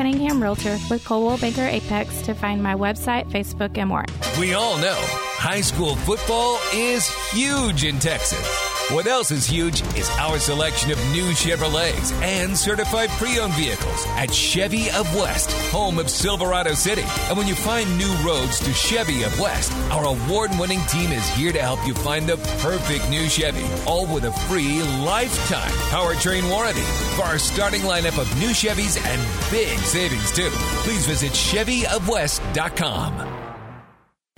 Realtor with Coldwell Banker Apex to find my website, Facebook, and more. We all know high school football is huge in Texas. What else is huge is our selection of new Chevrolets and certified pre-owned vehicles at Chevy of West, home of Silverado City. And when you find new roads to Chevy of West, our award-winning team is here to help you find the perfect new Chevy, all with a free lifetime powertrain warranty. For our starting lineup of new Chevys and big savings too, please visit ChevyofWest.com.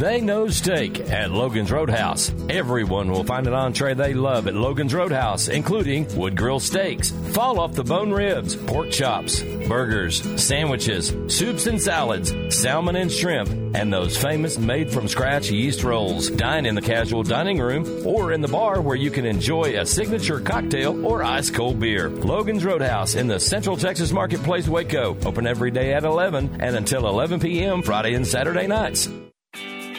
They know steak at Logan's Roadhouse. Everyone will find an entree they love at Logan's Roadhouse, including wood grill steaks, fall off the bone ribs, pork chops, burgers, sandwiches, soups and salads, salmon and shrimp, and those famous made from scratch yeast rolls. Dine in the casual dining room or in the bar where you can enjoy a signature cocktail or ice cold beer. Logan's Roadhouse in the Central Texas Marketplace, Waco. Open every day at 11 and until 11 p.m. Friday and Saturday nights.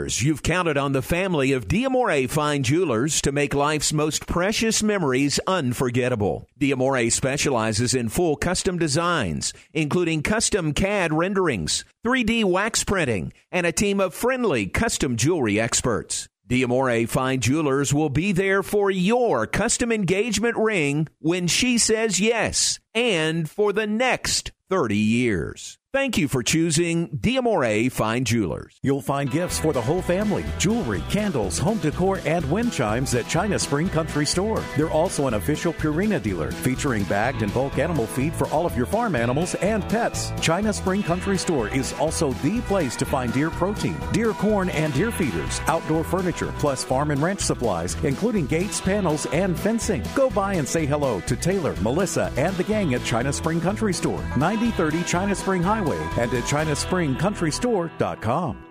you've counted on the family of Diamore Fine Jewelers to make life's most precious memories unforgettable. Diamore specializes in full custom designs, including custom CAD renderings, 3D wax printing, and a team of friendly custom jewelry experts. Diamore Fine Jewelers will be there for your custom engagement ring when she says yes, and for the next 30 years. Thank you for choosing Diamore Fine Jewelers. You'll find gifts for the whole family, jewelry, candles, home decor, and wind chimes at China Spring Country Store. They're also an official Purina dealer, featuring bagged and bulk animal feed for all of your farm animals and pets. China Spring Country Store is also the place to find deer protein, deer corn, and deer feeders, outdoor furniture, plus farm and ranch supplies, including gates, panels, and fencing. Go by and say hello to Taylor, Melissa, and the gang at China Spring Country Store, 9030 China Spring Highway and at ChinaSpringCountryStore.com.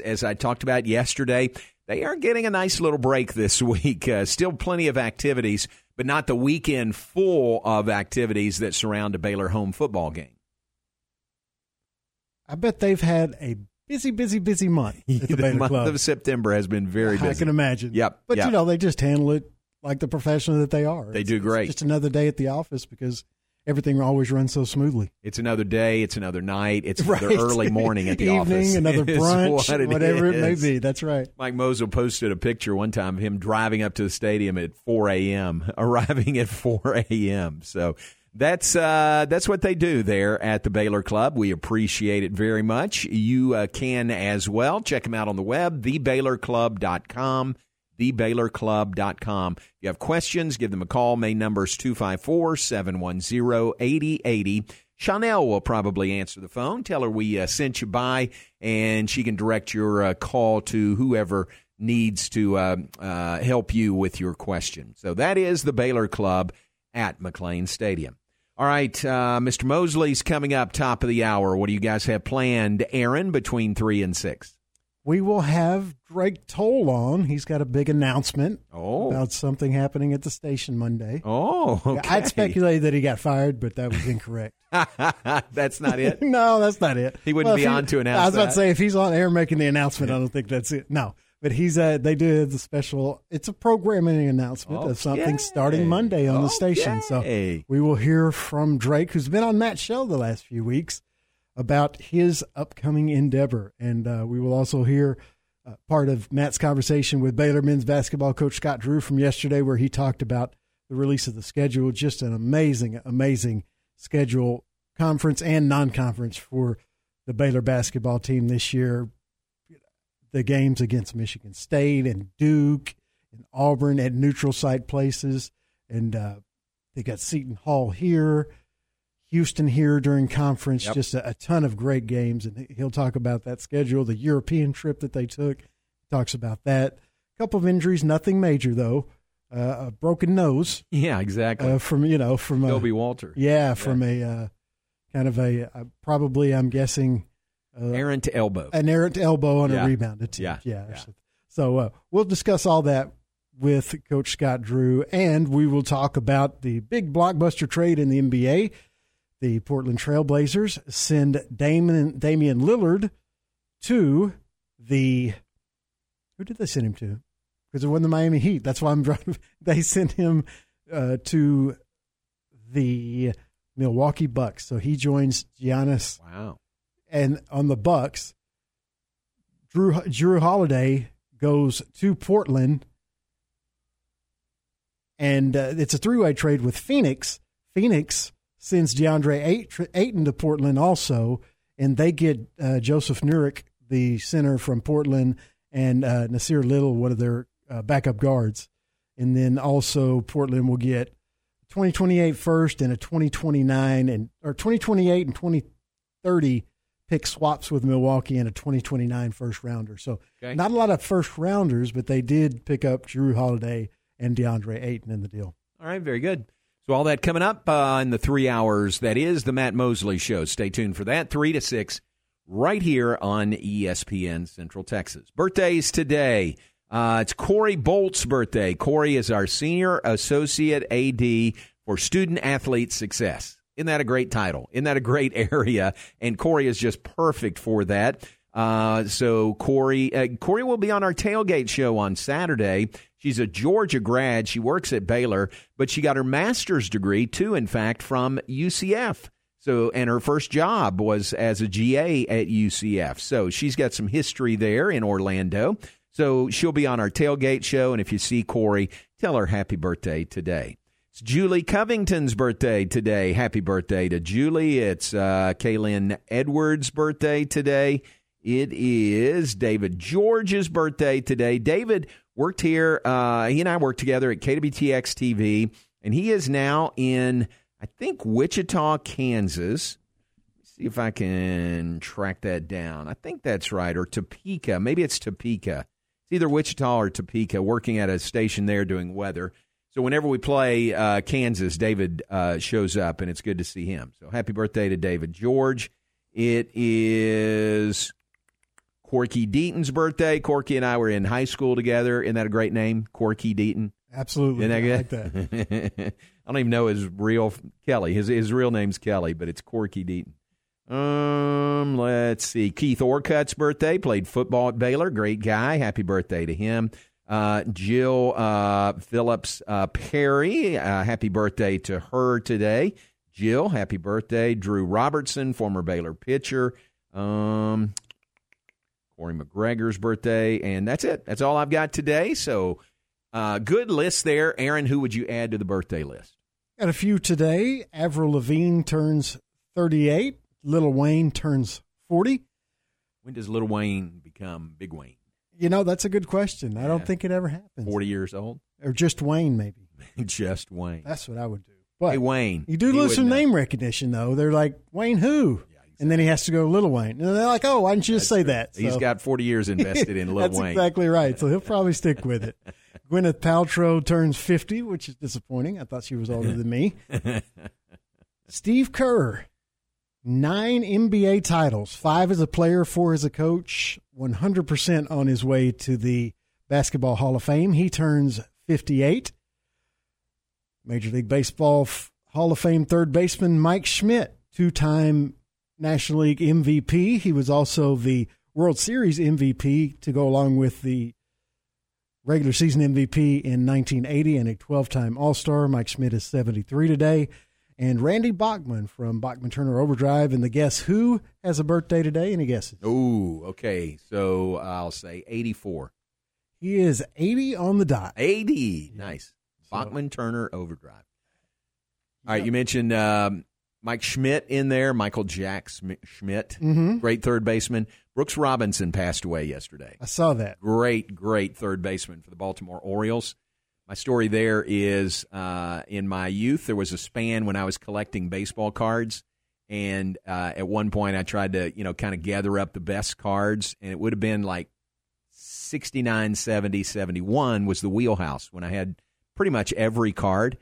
as I talked about yesterday, they are getting a nice little break this week. Uh, still plenty of activities, but not the weekend full of activities that surround a Baylor home football game. I bet they've had a busy, busy, busy month at the, the month Club. of September has been very busy. I can imagine. Yep. But yep. you know, they just handle it like the professional that they are. They It's- do great. just another day at the office because everything always runs so smoothly. It's another day. It's another night. It's another Right. early morning at the Evening, office. another brunch, what it whatever it may be. That's right. Mike Mosel posted a picture one time of him driving up to the stadium at 4 a.m., arriving at 4 a.m. So that's uh, that's what they do there at the Baylor Club. We appreciate it very much. You uh, can as well check them out on the web, thebaylorclub.com, thebaylorclub.com. If you have questions, give them a call. Main number is 254 710 8080. Chanel will probably answer the phone. Tell her we uh, sent you by, and she can direct your uh, call to whoever needs to uh, uh, help you with your question. So that is the Baylor Club at McLane Stadium. All right, uh, Mr. Mosley's coming up top of the hour. What do you guys have planned, Aaron, between three and six? We will have Drake Toll on. He's got a big announcement oh. about something happening at the station Monday. Oh, okay. I'd speculated that he got fired, but that was incorrect. that's not it. no, that's not it. He wouldn't Well, be he- on to announce I was about that. to say if he's on air making the announcement, I don't think that's it. No, but he's uh, they did the special. It's a programming announcement of something starting Monday on the station. So we will hear from Drake, who's been on Matt's show the last few weeks, about his upcoming endeavor, and uh, we will also hear uh, part of Matt's conversation with Baylor men's basketball coach Scott Drew from yesterday, where he talked about the release of the schedule. Just an amazing, amazing schedule, conference and non conference for the Baylor basketball team this year. The games against Michigan State and Duke and Auburn at neutral site places. And uh, they got Seton Hall here, Houston here during conference. Yep. Just a, a ton of great games. And he'll talk about that schedule, the European trip that they took. Talks about that. A couple of injuries, nothing major, though. Uh, a broken nose. Yeah, exactly. Uh, from you know from Ja'Kobe Walter. Yeah, from a uh, kind of a uh, probably I'm guessing uh, errant elbow, an errant elbow on Yeah. a rebound attempt. Yeah, yeah. yeah. So, so, uh, we'll discuss all that with Coach Scott Drew, and we will talk about the big blockbuster trade in the NBA. The Portland Trailblazers send Damon, Damian Lillard to the who did they send him to? Because it wasn't the Miami Heat. That's why I'm driving. They sent him uh, to the Milwaukee Bucks. So he joins Giannis. Wow. And on the Bucks, Jrue Jrue Holiday goes to Portland, and uh, it's a three way trade with Phoenix. Phoenix sends DeAndre Ayton to Portland also, and they get uh, Jusuf Nurkić, the center from Portland, and uh, Nassir Little, one of their uh, backup guards. And then also Portland will get 2028 first and a 2029 and or 2028 and 2030 pick swaps with Milwaukee and a 2029 first rounder. So Okay. not a lot of first rounders, but they did pick up Jrue Holiday and DeAndre Ayton in the deal. All right, very good. So all that coming up uh, in the three hours that is the Matt Mosley Show. Stay tuned for that, three to six, right here on ESPN Central Texas. Birthdays today. Uh, it's Corey Bolt's birthday. Corey is our senior associate AD for student athlete success. Isn't that a great title? Isn't that a great area? And Corey is just perfect for that. Uh, so Corey, uh, Corey will be on our tailgate show on Saturday. She's a Georgia grad. She works at Baylor, but she got her master's degree too, in fact, from UCF. So, and her first job was as a GA at UCF. So she's got some history there in Orlando. So she'll be on our tailgate show. And if you see Corey, tell her happy birthday today. It's Julie Covington's birthday today. Happy birthday to Julie. It's uh, Kaylin Edwards' birthday today. It is David George's birthday today. David worked here. Uh, he and I worked together at KWTX TV, and he is now in, I think, Wichita, Kansas. See if I can track that down. I think that's right, or Topeka. Maybe it's Topeka. It's either Wichita or Topeka, working at a station there doing weather. So whenever we play uh, Kansas, David uh, shows up, and it's good to see him. So happy birthday to David George. It is Corky Deaton's birthday. Corky and I were in high school together. Isn't that a great name? Corky Deaton. Absolutely. Isn't that I good? like that. I don't even know his real Kelly. His his real name's Kelly, but it's Corky Deaton. Um, let's see. Keith Orcutt's birthday. Played football at Baylor. Great guy. Happy birthday to him. Uh, Jill uh, Phillips uh, Perry. Uh, happy birthday to her today. Jill, happy birthday. Drew Robertson, former Baylor pitcher. Um, Corey McGregor's birthday, and that's it. That's all I've got today. So, uh, good list there. Aaron, who would you add to the birthday list? Got a few today. Avril Lavigne turns 38. Little Wayne turns 40. When does Little Wayne become Big Wayne? You know, that's a good question. I don't think it ever happens. 40 years old? Or just Wayne, maybe. Just Wayne. That's what I would do. But hey, Wayne. You do lose some know. name recognition, though. They're like, Wayne who? And then he has to go Little Wayne. And they're like, oh, why didn't you just say that? He's got 40 years invested in Little Wayne. That's Wayne. exactly right. So he'll probably stick with it. Gwyneth Paltrow turns 50, which is disappointing. I thought she was older than me. Steve Kerr, nine NBA titles, five as a player, four as a coach, 100% on his way to the Basketball Hall of Fame. He turns 58. Major League Baseball Hall of Fame third baseman Mike Schmidt, two time National League MVP. He was also the World Series MVP to go along with the regular season MVP in 1980 and a 12 time All Star. Mike Schmidt is 73 today. and Randy Bachman from Bachman Turner Overdrive. And the guess who has a birthday today? Any guesses? Ooh, okay. So I'll say 84. He is 80 on the dot. 80. Nice. Bachman Turner Overdrive. All right, you mentioned um, Mike Schmidt in there, Michael Jack Schmidt, Mhm. great third baseman. Brooks Robinson passed away yesterday. I saw that. Great, great third baseman for the Baltimore Orioles. My story there is uh, in my youth, there was a span when I was collecting baseball cards. And uh, at one point, I tried to, you know, kind of gather up the best cards. And it would have been like 69, 70, 71 was the wheelhouse when I had pretty much every card.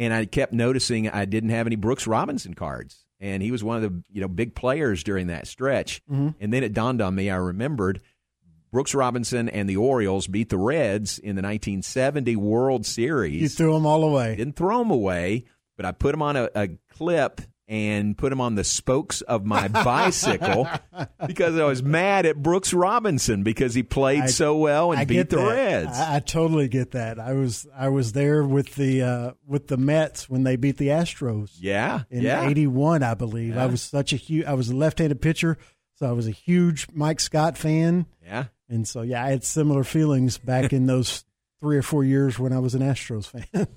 And I kept noticing I didn't have any Brooks Robinson cards. And he was one of the, you know, big players during that stretch. Mhm. And then it dawned on me, I remembered Brooks Robinson and the Orioles beat the Reds in the 1970 World Series. You threw them all away. Didn't throw them away, but I put them on a, a clip and put them on the spokes of my bicycle because I was mad at Brooks Robinson because he played I- so well and I beat the that. Reds. I, I totally get that. I was I was there with the uh, with the Mets when they beat the Astros. yeah, in yeah. '81, I believe. I was such a huge. I was a left-handed pitcher, so I was a huge Mike Scott fan. Yeah. and so yeah, I had similar feelings back in those three or four years when I was an Astros fan.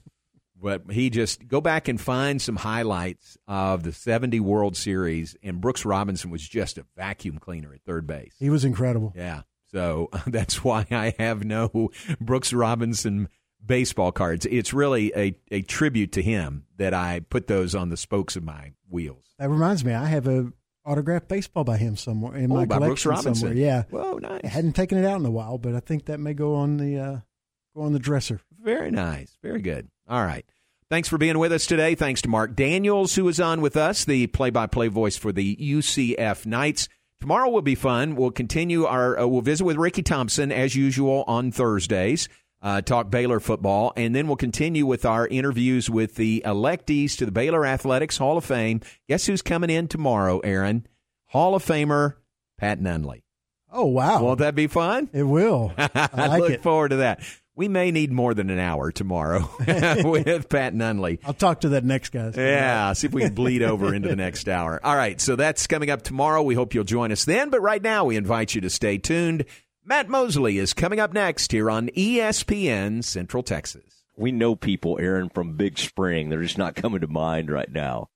But he just go back and find some highlights of the 70 World Series, and Brooks Robinson was just a vacuum cleaner at third base. he was incredible. Yeah. So that's why I have no Brooks Robinson baseball cards. It's really a, a tribute to him that I put those on the spokes of my wheels. That reminds me, I have a autographed baseball by him somewhere in Oh, my by Brooks collection Robinson. somewhere. Yeah. Whoa, nice. I hadn't taken it out in a while, but I think that may go on the uh, go on the dresser. Very nice. Very good. All right. Thanks for being with us today. Thanks to Mark Daniels, who is on with us, the play by play voice for the UCF Knights. Tomorrow will be fun. We'll continue our, uh, we'll visit with Ricky Thompson as usual on Thursdays, uh, talk Baylor football, and then we'll continue with our interviews with the electees to the Baylor Athletics Hall of Fame. Guess who's coming in tomorrow, Aaron? Hall of Famer Pat Nunley. Oh wow! Won't that be fun? It will. I like look it. forward to that. We may need more than an hour tomorrow with Pat Nunley. I'll talk to that next guy. Yeah, see if we can bleed over into the next hour. All right, so that's coming up tomorrow. We hope you'll join us then. But right now, we invite you to stay tuned. Matt Mosley is coming up next here on ESPN Central Texas. We know people, Aaron, from Big Spring. They're just not coming to mind right now.